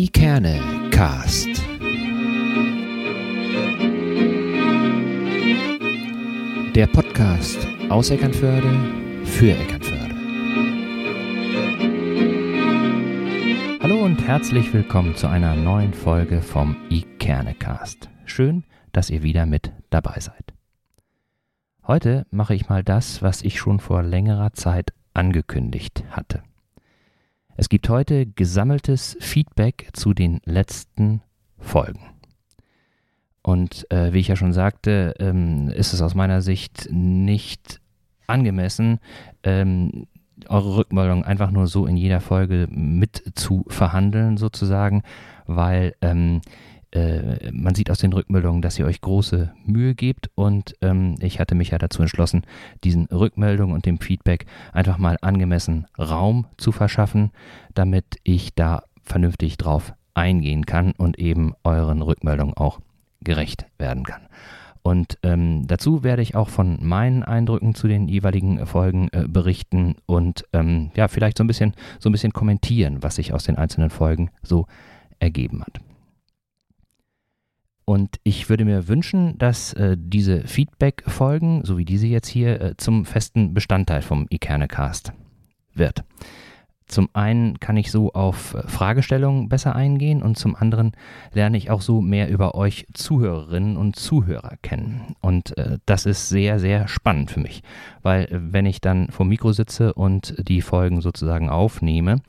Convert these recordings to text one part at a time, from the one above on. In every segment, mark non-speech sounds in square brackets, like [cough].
Ikerne Cast. Der Podcast aus Eckernförde für Eckernförde. Hallo und herzlich willkommen zu einer neuen Folge vom Ikerne Cast. Schön, dass ihr wieder mit dabei seid. Heute mache ich mal das, was ich schon vor längerer Zeit angekündigt hatte. Es gibt heute gesammeltes Feedback zu den letzten Folgen. Und äh, wie ich ja schon sagte, ähm, ist es aus meiner Sicht nicht angemessen, ähm, eure Rückmeldung einfach nur so in jeder Folge mit zu verhandeln, sozusagen, weil ähm, äh, man sieht aus den Rückmeldungen, dass ihr euch große Mühe gebt und ähm, ich hatte mich ja dazu entschlossen, diesen Rückmeldungen und dem Feedback einfach mal angemessen Raum zu verschaffen, damit ich da vernünftig drauf eingehen kann und eben euren Rückmeldungen auch gerecht werden kann. Und ähm, dazu werde ich auch von meinen Eindrücken zu den jeweiligen Folgen äh, berichten und ähm, ja, vielleicht so ein bisschen so ein bisschen kommentieren, was sich aus den einzelnen Folgen so ergeben hat. Und ich würde mir wünschen, dass äh, diese Feedback-Folgen, so wie diese jetzt hier, äh, zum festen Bestandteil vom Ikerne-Cast wird. Zum einen kann ich so auf äh, Fragestellungen besser eingehen und zum anderen lerne ich auch so mehr über euch Zuhörerinnen und Zuhörer kennen. Und äh, das ist sehr, sehr spannend für mich, weil äh, wenn ich dann vor Mikro sitze und die Folgen sozusagen aufnehme,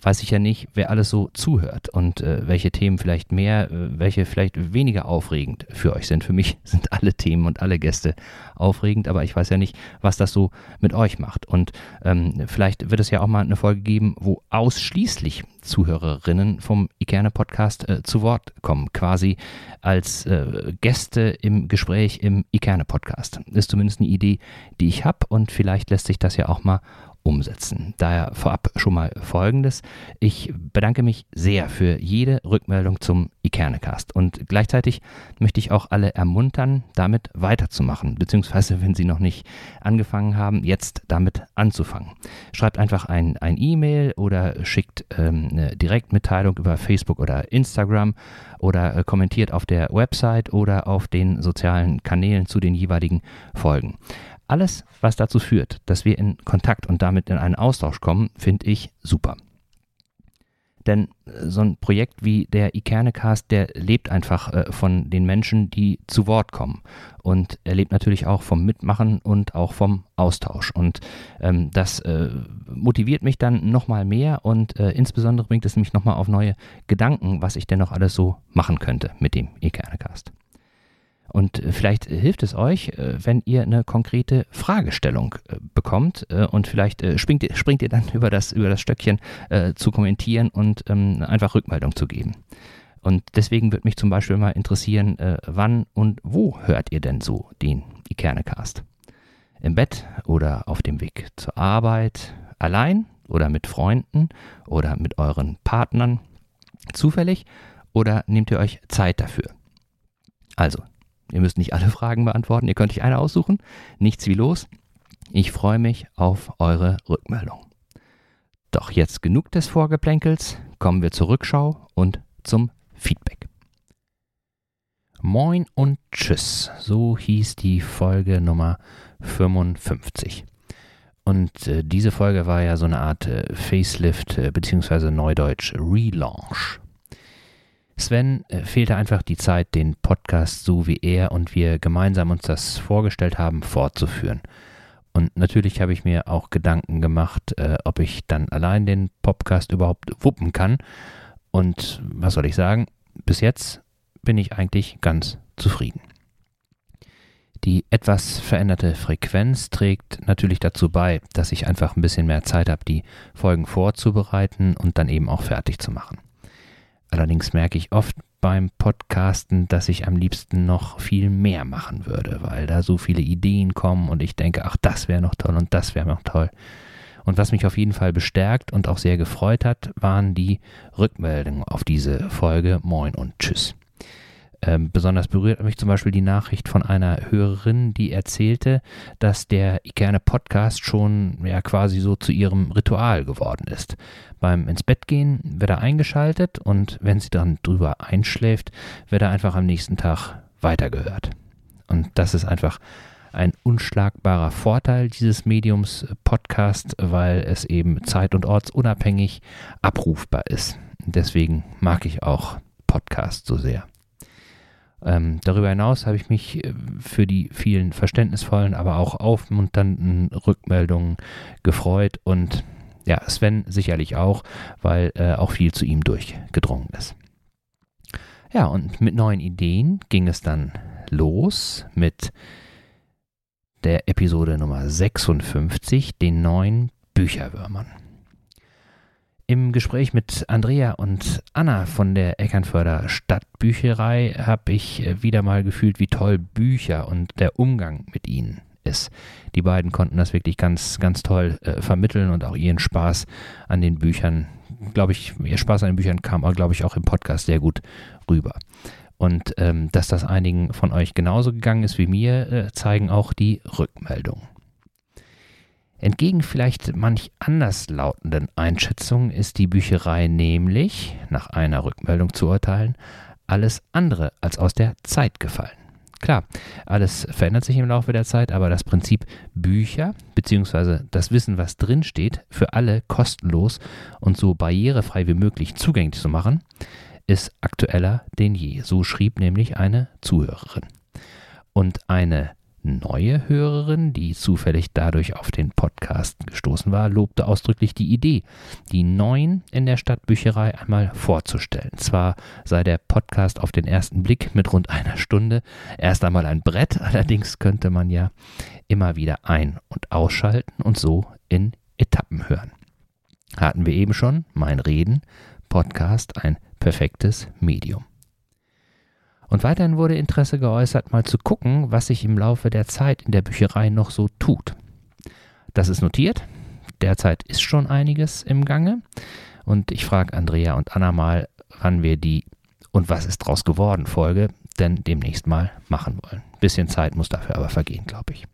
weiß ich ja nicht, wer alles so zuhört und äh, welche Themen vielleicht mehr, äh, welche vielleicht weniger aufregend für euch sind. Für mich [laughs] sind alle Themen und alle Gäste aufregend, aber ich weiß ja nicht, was das so mit euch macht. Und ähm, vielleicht wird es ja auch mal eine Folge geben, geben, wo ausschließlich Zuhörerinnen vom Ikerne Podcast äh, zu Wort kommen, quasi als äh, Gäste im Gespräch im Ikerne Podcast. Ist zumindest eine Idee, die ich habe und vielleicht lässt sich das ja auch mal umsetzen. Daher vorab schon mal Folgendes. Ich bedanke mich sehr für jede Rückmeldung zum Ikernecast und gleichzeitig möchte ich auch alle ermuntern, damit weiterzumachen, beziehungsweise [laughs] wenn Sie noch nicht angefangen haben, jetzt damit anzufangen. Schreibt einfach ein E-Mail oder schickt ähm, eine Direktmitteilung über Facebook oder Instagram oder äh, kommentiert auf der Website oder auf den sozialen Kanälen zu den jeweiligen Folgen. Alles, was dazu führt, dass wir in Kontakt und damit in einen Austausch kommen, finde ich super. Denn äh, so ein Projekt wie der Ikernecast, der lebt einfach äh, von den Menschen, die zu Wort kommen. Und er lebt natürlich auch vom Mitmachen und auch vom Austausch. Und ähm, das äh, motiviert mich dann nochmal mehr und äh, insbesondere bringt es mich nochmal auf neue Gedanken, was ich denn noch alles so machen könnte mit dem Ikernecast. Und äh, vielleicht hilft es euch, äh, wenn ihr eine konkrete Fragestellung äh, bekommt und vielleicht springt ihr, springt ihr dann [laughs] über das, über das Stöckchen zu kommentieren und ähm, einfach Rückmeldung zu geben. Und deswegen würde mich zum Beispiel mal interessieren, wann und wo hört ihr denn so den Ikernecast? Im Bett oder auf dem Weg zur Arbeit, allein oder mit Freunden oder mit euren Partnern, zufällig oder nehmt ihr euch Zeit dafür? Also, Ihr müsst nicht alle [laughs] Fragen beantworten, ihr könnt euch eine aussuchen. Nichts wie los. Ich freue mich auf eure Rückmeldung. Doch jetzt genug des Vorgeplänkels, kommen wir zur Rückschau und zum Feedback. Moin und Tschüss, so hieß die Folge Nummer 55. Und äh, diese Folge war ja so eine Art äh, Facelift äh, bzw. Neudeutsch Relaunch. Sven äh, fehlte einfach die Zeit, den Podcast so wie er und wir gemeinsam uns das vorgestellt haben, fortzuführen. Und natürlich habe ich mir auch Gedanken gemacht, äh, ob ich dann allein den Podcast überhaupt wuppen kann. Und was soll ich sagen? Bis jetzt bin ich eigentlich ganz zufrieden. Die etwas veränderte Frequenz trägt natürlich dazu bei, dass ich einfach ein bisschen mehr Zeit habe, die Folgen vorzubereiten und dann eben auch fertig zu machen. Allerdings merke ich oft beim Podcasten, dass ich am liebsten noch viel mehr machen würde, weil da so viele Ideen kommen und ich denke, ach, das wäre noch toll und das wäre noch toll. Und was mich auf jeden Fall bestärkt und auch sehr gefreut hat, waren die Rückmeldungen auf diese Folge Moin und Tschüss. Ähm, besonders berührt mich zum Beispiel die Nachricht von einer Hörerin, die erzählte, dass der Ikerne Podcast schon ja quasi so zu ihrem Ritual geworden ist. Beim ins Bett gehen wird er eingeschaltet und wenn sie dann drüber einschläft, wird er einfach am nächsten Tag weitergehört. Und das ist einfach ein unschlagbarer Vorteil dieses Mediums Podcast, weil es eben zeit- und ortsunabhängig abrufbar ist. Deswegen mag ich auch Podcast so sehr. Ähm, darüber hinaus habe ich mich äh, für die vielen verständnisvollen, aber auch aufmunternden Rückmeldungen gefreut und ja, Sven sicherlich auch, weil äh, auch viel zu ihm durchgedrungen ist. Ja, und mit neuen Ideen ging es dann los mit der Episode Nummer 56, den neuen Bücherwürmern. Im Gespräch mit Andrea und Anna von der Eckernförder Stadtbücherei habe ich äh, wieder mal gefühlt, wie toll Bücher und der Umgang mit ihnen ist. Die beiden konnten das wirklich ganz, ganz toll äh, vermitteln und auch ihren Spaß an den Büchern, glaube ich, ihr Spaß an den Büchern kam, glaube ich, auch im Podcast sehr gut rüber. Und ähm, dass das einigen von euch genauso gegangen ist wie mir, äh, zeigen auch die Rückmeldungen. Entgegen vielleicht manch anders lautenden Einschätzungen ist die Bücherei nämlich, nach einer Rückmeldung zu urteilen, alles andere als aus der Zeit gefallen. Klar, alles verändert sich im Laufe der Zeit, aber das Prinzip Bücher bzw. das Wissen, was drinsteht, für alle kostenlos und so barrierefrei wie möglich zugänglich zu machen, ist aktueller denn je. So schrieb nämlich eine Zuhörerin. Und eine neue Hörerin, die zufällig dadurch auf den Podcast gestoßen war, lobte ausdrücklich die Idee, die neuen in der Stadtbücherei einmal vorzustellen. Zwar sei der Podcast auf den ersten Blick mit rund einer Stunde erst einmal ein Brett, [laughs] allerdings könnte man ja immer wieder ein- und ausschalten und so in Etappen hören. Hatten wir eben schon, mein Reden, Podcast ein perfektes Medium. Und weiterhin wurde Interesse geäußert, mal zu gucken, was sich im Laufe der Zeit in der Bücherei noch so tut. Das ist notiert. Derzeit ist schon einiges im Gange. Und ich frage Andrea und Anna mal, wann wir die und was ist draus geworden Folge denn demnächst mal machen wollen. Bisschen Zeit muss dafür aber vergehen, glaube ich.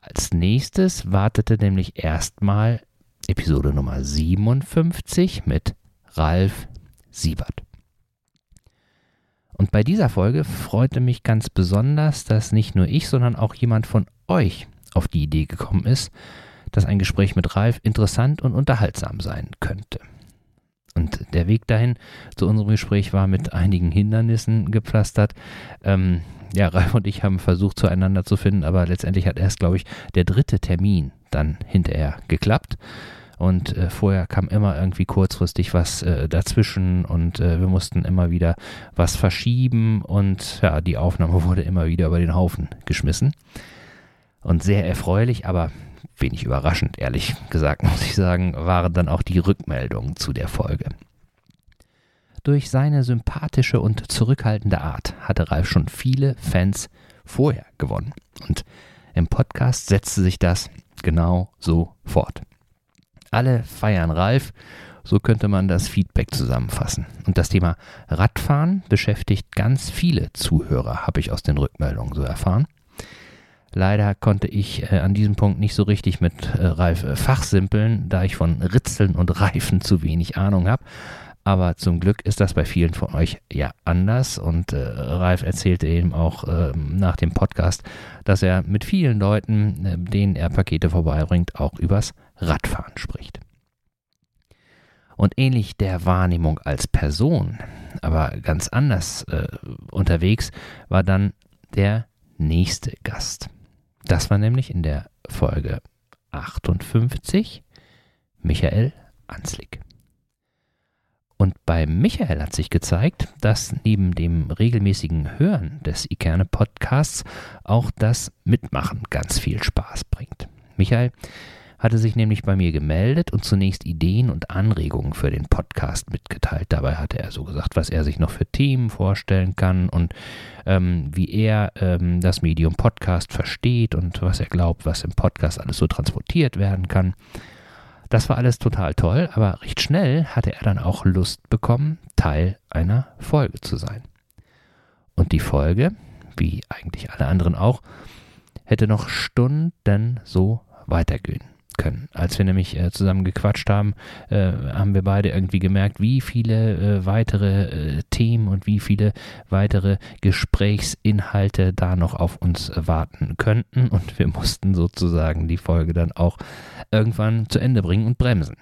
Als nächstes wartete nämlich erstmal Episode Nummer 57 mit Ralf Siebert. Und bei dieser Folge freute mich ganz besonders, dass nicht nur ich, sondern auch jemand von euch auf die Idee gekommen ist, dass ein Gespräch mit Ralf interessant und unterhaltsam sein könnte. Und der Weg dahin zu unserem Gespräch war mit einigen Hindernissen gepflastert. Ähm, ja, Ralf und ich haben versucht, zueinander zu finden, aber letztendlich hat erst, glaube ich, der dritte Termin dann hinterher geklappt. Und äh, vorher kam immer irgendwie kurzfristig was äh, dazwischen und äh, wir mussten immer wieder was verschieben und ja, die Aufnahme [laughs] wurde immer wieder über den Haufen geschmissen. Und sehr erfreulich, aber wenig überraschend, ehrlich gesagt, [laughs] muss ich sagen, waren dann auch die Rückmeldungen zu der Folge. Durch seine sympathische und zurückhaltende Art hatte Ralf schon viele Fans vorher gewonnen. Und im Podcast setzte sich das genau so fort. Alle feiern Ralf. So könnte man das Feedback zusammenfassen. Und das Thema Radfahren beschäftigt ganz viele Zuhörer, habe ich aus den Rückmeldungen so erfahren. Leider konnte ich äh, an diesem Punkt nicht so richtig mit äh, Ralf äh, fachsimpeln, da ich von Ritzeln und Reifen zu wenig Ahnung habe. Aber zum Glück ist das bei vielen von euch ja anders. Und äh, Ralf erzählte eben auch äh, nach dem Podcast, dass er mit vielen Leuten, äh, denen er Pakete vorbeibringt, auch übers Radfahren spricht. Und ähnlich der Wahrnehmung als Person, aber ganz anders äh, unterwegs, war dann der nächste Gast. Das war nämlich in der Folge 58 Michael Anslick. Und bei Michael hat sich gezeigt, dass neben dem regelmäßigen Hören des Ikerne Podcasts auch das Mitmachen ganz viel Spaß bringt. Michael hatte sich nämlich bei mir gemeldet und zunächst Ideen und Anregungen für den Podcast mitgeteilt. Dabei hatte er so gesagt, was er sich noch für Themen vorstellen kann und ähm, wie er ähm, das Medium Podcast versteht und was er glaubt, was im Podcast alles so transportiert werden kann. Das war alles total toll, aber recht schnell hatte er dann auch Lust bekommen, Teil einer Folge zu sein. Und die Folge, wie eigentlich alle anderen auch, hätte noch Stunden so weitergehen können. Als wir nämlich äh, zusammen gequatscht haben, äh, haben wir beide irgendwie gemerkt, wie viele äh, weitere äh, Themen und wie viele weitere Gesprächsinhalte da noch auf uns warten könnten. Und wir mussten sozusagen die Folge dann auch irgendwann zu Ende bringen und bremsen.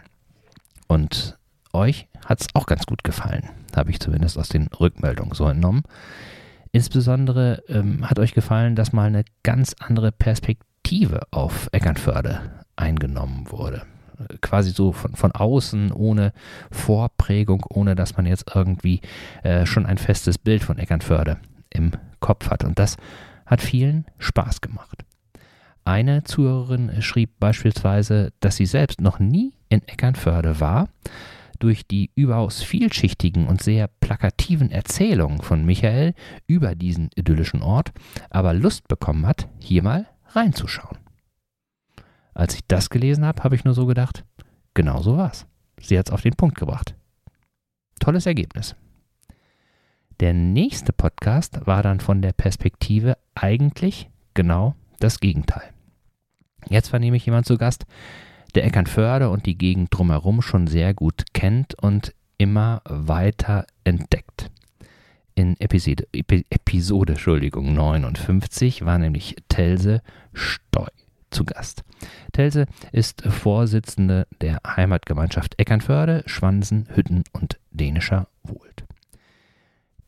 Und euch hat es auch ganz gut gefallen, habe ich zumindest aus den Rückmeldungen so entnommen. Insbesondere ähm, hat euch gefallen, dass mal eine ganz andere Perspektive auf Eckernförde eingenommen wurde. Quasi so von, von außen, ohne Vorprägung, ohne dass man jetzt irgendwie äh, schon ein festes Bild von Eckernförde im Kopf hat. Und das hat vielen Spaß gemacht. Eine Zuhörerin schrieb beispielsweise, dass sie selbst noch nie in Eckernförde war, durch die überaus vielschichtigen und sehr plakativen Erzählungen von Michael über diesen idyllischen Ort aber Lust bekommen hat, hier mal reinzuschauen. Als ich das gelesen habe, habe ich nur so gedacht, genau so war's. Sie hat es auf den Punkt gebracht. Tolles Ergebnis. Der nächste Podcast war dann von der Perspektive eigentlich genau das Gegenteil. Jetzt war nämlich jemand zu Gast, der Eckernförde und die Gegend drumherum schon sehr gut kennt und immer weiter entdeckt. In Episode, Episode Entschuldigung, 59 war nämlich Telse Steu zu Gast. Telse ist Vorsitzende der Heimatgemeinschaft Eckernförde, Schwansen, Hütten und Dänischer Wohlt.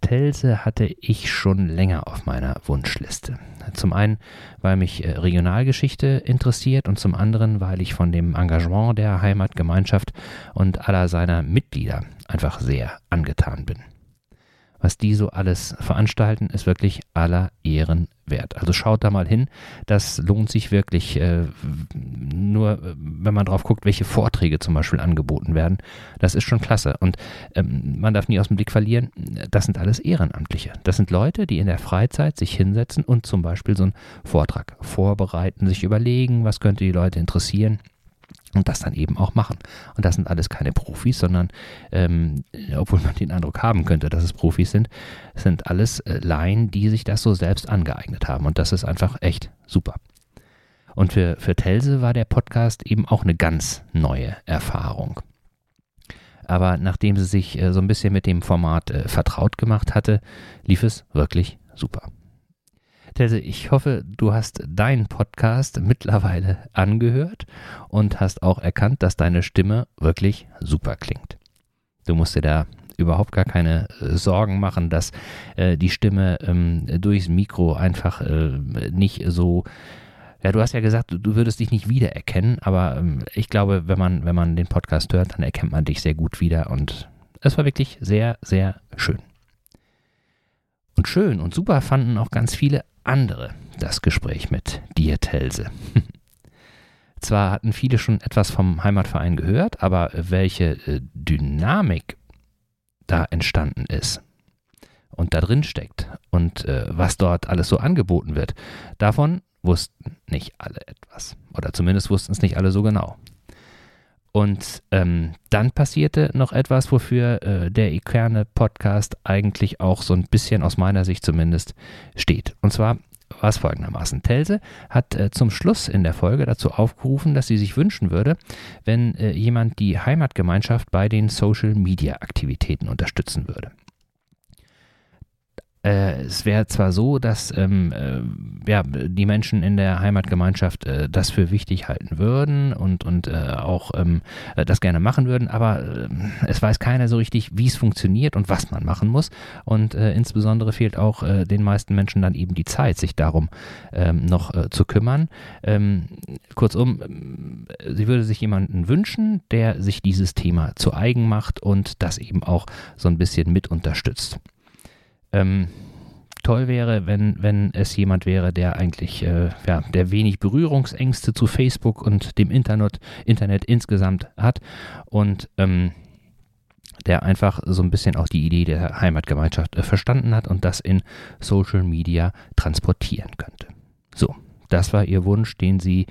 Telse hatte ich schon länger auf meiner Wunschliste. Zum einen, weil mich äh, Regionalgeschichte interessiert und zum anderen, weil ich von dem Engagement der Heimatgemeinschaft und aller seiner Mitglieder einfach sehr angetan bin was die so alles veranstalten, ist wirklich aller Ehren wert. Also schaut da mal hin, das lohnt sich wirklich. Äh, nur wenn man drauf guckt, welche Vorträge zum Beispiel angeboten werden, das ist schon klasse. Und ähm, man darf nie aus dem Blick verlieren, das sind alles Ehrenamtliche. Das sind Leute, die in der Freizeit sich hinsetzen und zum Beispiel so einen Vortrag vorbereiten, sich überlegen, was könnte die Leute interessieren und das dann eben auch machen. Und das sind alles keine Profis, sondern, ähm, obwohl man den Eindruck haben könnte, dass es Profis sind, sind alles äh, Laien, die sich das so selbst angeeignet haben. Und das ist einfach echt super. Und für, für Telse war der Podcast eben auch eine ganz neue Erfahrung. Aber nachdem sie sich äh, so ein bisschen mit dem Format äh, vertraut gemacht hatte, lief es wirklich super. Telse, ich hoffe, du hast deinen Podcast mittlerweile angehört und hast auch erkannt, dass deine Stimme wirklich super klingt. Du musst dir da überhaupt gar keine äh, Sorgen machen, dass äh, die Stimme ähm, durchs Mikro einfach äh, nicht so ja, du hast ja gesagt, du würdest dich nicht wiedererkennen, aber ähm, ich glaube, wenn man, wenn man den Podcast hört, dann erkennt man dich sehr gut wieder und es war wirklich sehr, sehr schön. Und schön und super fanden auch ganz viele andere das Gespräch mit dir, Telse. [laughs] Zwar hatten viele schon etwas vom Heimatverein gehört, aber welche äh, Dynamik da entstanden ist und da drin steckt und äh, was dort alles so angeboten wird, davon wussten nicht alle etwas. Oder zumindest wussten es nicht alle so genau. Und ähm, dann passierte noch etwas, wofür äh, der Ikerne Podcast eigentlich auch so ein bisschen aus meiner Sicht zumindest steht. Und zwar war es folgendermaßen. Telse hat äh, zum Schluss in der Folge dazu aufgerufen, dass sie sich wünschen würde, wenn äh, jemand die Heimatgemeinschaft bei den Social-Media-Aktivitäten unterstützen würde. Äh, es wäre zwar so, dass ähm, äh, ja, die Menschen in der Heimatgemeinschaft äh, das für wichtig halten würden und, und äh, auch ähm, äh, das gerne machen würden, aber äh, es weiß keiner so richtig, wie es funktioniert und was man machen muss. Und insbesondere fehlt auch den meisten Menschen dann eben die Zeit, sich darum ähm, noch zu kümmern. Ähm, kurzum, sie würde sich jemanden wünschen, der sich dieses Thema zu eigen macht und das eben auch so ein bisschen mit unterstützt ähm, toll wäre, wenn, wenn es jemand wäre, der eigentlich, äh, ja, der wenig Berührungsängste zu Facebook und dem Internet, Internet insgesamt hat und ähm, der einfach so ein bisschen auch die Idee der Heimatgemeinschaft äh, verstanden hat und das in Social Media transportieren könnte. So, das war ihr Wunsch, den sie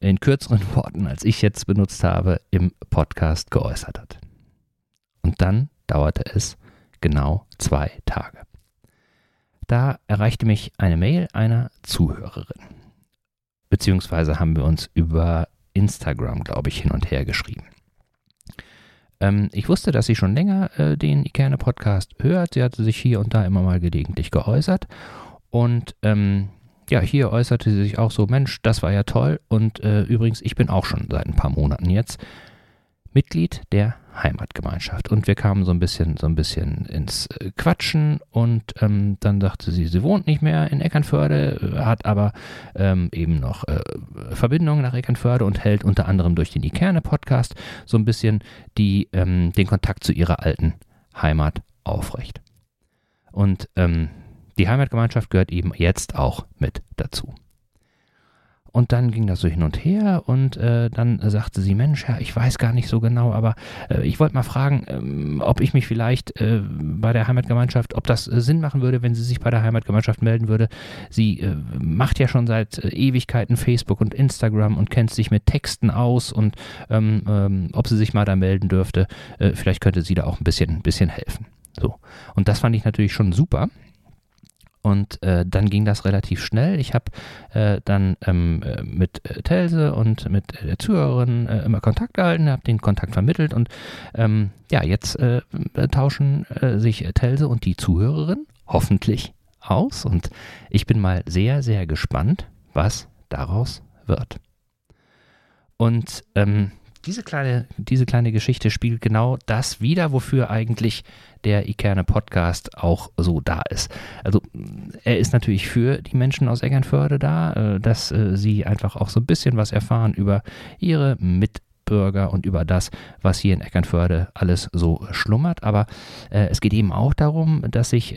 in kürzeren [laughs] Worten, als ich jetzt benutzt habe, im Podcast geäußert hat. Und dann dauerte es genau zwei Tage. da erreichte mich eine Mail einer Zuhörerin. Beziehungsweise haben wir uns über Instagram, glaube ich, hin und her geschrieben. Ähm, ich wusste, dass sie schon länger äh, den Ikerne Podcast hört. Sie hatte sich hier und da immer mal gelegentlich geäußert. Und ähm, ja, hier äußerte sie sich auch so, Mensch, das war ja toll. Und äh, übrigens, ich bin auch schon seit ein paar Monaten jetzt Mitglied der Heimatgemeinschaft. Und wir kamen so ein bisschen, so ein bisschen ins äh, Quatschen und ähm, dann sagte sie, sie wohnt nicht mehr in Eckernförde, hat aber ähm, eben noch äh, Verbindungen nach Eckernförde und hält unter anderem durch den Ikerne-Podcast so ein bisschen die, ähm, den Kontakt zu ihrer alten Heimat aufrecht. Und ähm, die Heimatgemeinschaft gehört eben jetzt auch mit dazu. Und dann ging das so hin und her und äh, dann sagte sie, Mensch, ja, ich weiß gar nicht so genau, aber äh, ich wollte mal fragen, ähm, ob ich mich vielleicht äh, bei der Heimatgemeinschaft, ob das äh, Sinn machen würde, wenn sie sich bei der Heimatgemeinschaft melden würde. Sie äh, macht ja schon seit äh, Ewigkeiten Facebook und Instagram und kennt sich mit Texten aus und ähm, ähm, ob sie sich mal da melden dürfte, vielleicht könnte sie da auch ein bisschen, ein bisschen helfen. So. Und das fand ich natürlich schon super. Und äh, dann ging das relativ schnell. Ich habe äh, dann ähm, äh, mit äh, Telse und mit der Zuhörerin äh, immer Kontakt gehalten, habe den Kontakt vermittelt und ähm, ja, jetzt äh, tauschen sich Telse und die Zuhörerin hoffentlich aus und ich bin mal sehr, sehr gespannt, was daraus wird. Und ähm, diese kleine, diese kleine Geschichte spiegelt genau das wider, wofür eigentlich der Ikerne Podcast auch so da ist. Also er ist natürlich für die Menschen aus Eckernförde da, äh, dass äh, sie einfach auch so ein bisschen was erfahren über ihre Mitbürger und über das, was hier in Eckernförde alles so schlummert. Aber äh, es geht eben auch darum, dass sich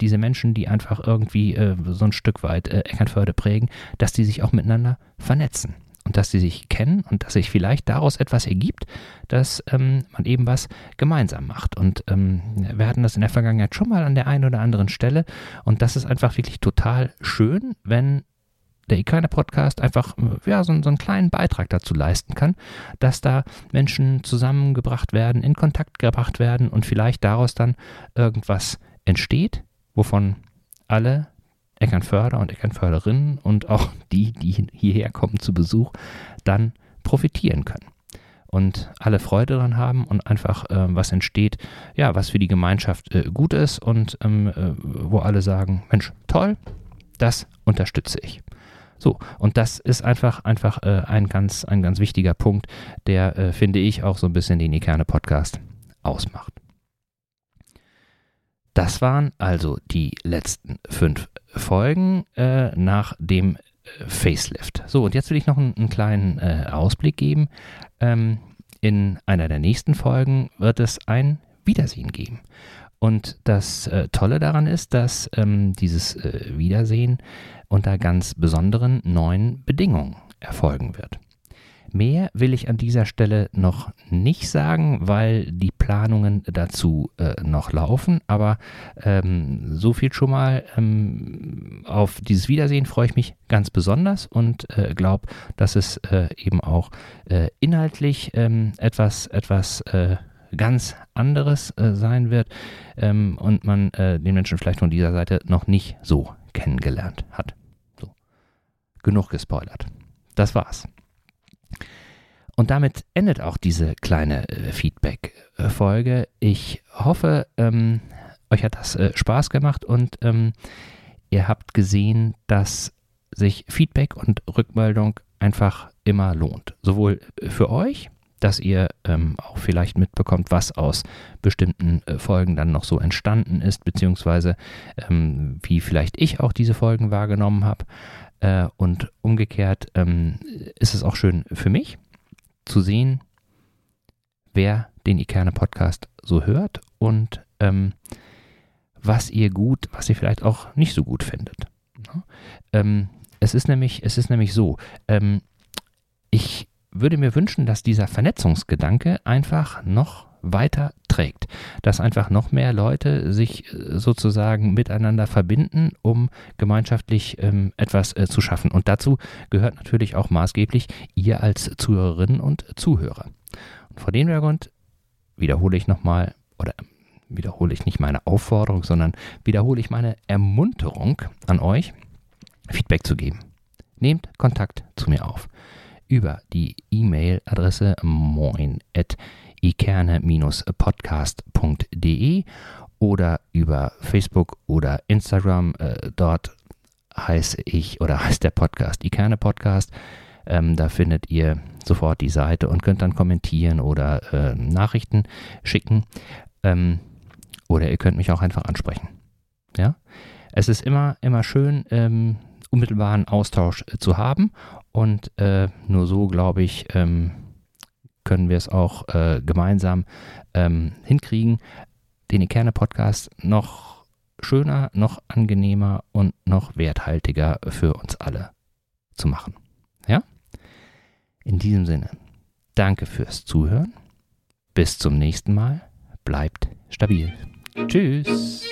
diese Menschen, die einfach irgendwie so ein Stück weit Eckernförde prägen, dass die sich auch miteinander vernetzen und dass sie sich kennen und dass sich vielleicht daraus etwas ergibt, dass ähm, man eben was gemeinsam macht. Und ähm, wir hatten das in der Vergangenheit schon mal an der einen oder anderen Stelle und das ist einfach wirklich total schön, wenn der Ikane Podcast einfach ja, so, so, einen kleinen Beitrag dazu leisten kann, dass da Menschen zusammengebracht werden, in Kontakt gebracht werden und vielleicht daraus dann irgendwas entsteht, wovon alle Eckernförder und Eckernförderinnen und auch die, die hierher kommen zu Besuch, dann profitieren können. Und alle Freude daran haben und einfach äh, was entsteht, ja, was für die Gemeinschaft äh, gut ist und ähm, äh, wo alle sagen, Mensch, toll, das unterstütze ich. So, und das ist einfach, einfach äh, ein, ganz, ein ganz wichtiger Punkt, der, äh, finde ich, auch so ein bisschen den Ikerne Podcast ausmacht. Das waren also die letzten fünf Folgen äh, nach dem äh, Facelift. So, und jetzt will ich noch einen, einen kleinen äh, Ausblick geben. Ähm, in einer der nächsten Folgen wird es ein Wiedersehen geben. Und das äh, Tolle daran ist, dass ähm, dieses äh, Wiedersehen unter ganz besonderen neuen Bedingungen erfolgen wird. Mehr will ich an dieser Stelle noch nicht sagen, weil die Planungen dazu äh, noch laufen. Aber ähm, so viel schon mal. Ähm, auf dieses Wiedersehen freue ich mich ganz besonders und äh, glaube, dass es äh, eben auch äh, inhaltlich ähm, etwas, etwas äh, ganz anderes äh, sein wird ähm, und man den Menschen vielleicht von dieser Seite noch nicht so kennengelernt hat. So. Genug gespoilert. Das war's. Und damit endet auch diese kleine äh, Feedback-Folge. Ich hoffe, ähm, euch hat das äh, Spaß gemacht und ähm, ihr habt gesehen, dass sich Feedback und Rückmeldung einfach immer lohnt. Sowohl für euch, dass ihr ähm, auch vielleicht mitbekommt, was aus bestimmten äh, Folgen dann noch so entstanden ist, beziehungsweise ähm, wie vielleicht ich auch diese Folgen wahrgenommen habe. Äh, und umgekehrt ähm, ist es auch schön für mich, zu sehen, wer den Ikerne Podcast so hört und ähm, was ihr gut, was ihr vielleicht auch nicht so gut findet. Ähm, es ist nämlich, es ist nämlich so, ähm, ich würde mir wünschen, dass dieser Vernetzungsgedanke einfach noch weiter trägt, dass einfach noch mehr Leute sich äh, sozusagen miteinander verbinden, um gemeinschaftlich ähm, etwas äh, zu schaffen. Und dazu gehört natürlich auch maßgeblich ihr als Zuhörerinnen und Zuhörer. Und vor dem Hintergrund wiederhole ich nochmal oder wiederhole ich nicht meine Aufforderung, sondern wiederhole ich meine Ermunterung an euch, Feedback zu geben. Nehmt Kontakt zu mir auf über die E-Mail-Adresse moin.ikerne-podcast.de oder über Facebook oder Instagram. Äh, dort heiße ich oder [laughs] heißt der Podcast Ikerne Podcast. Ähm, da findet ihr sofort die Seite und könnt dann kommentieren oder äh, Nachrichten schicken. Ähm, oder ihr könnt mich auch einfach ansprechen. Ja, es ist immer, immer schön, ähm, unmittelbaren Austausch äh, zu haben und äh, nur so, glaube ich, ähm, können wir es auch äh, gemeinsam ähm, hinkriegen, den Ikerne Podcast noch schöner, noch angenehmer und noch werthaltiger für uns alle zu machen. Ja? In diesem Sinne, danke fürs Zuhören. Bis zum nächsten Mal. Bleibt stabil. Tschüss.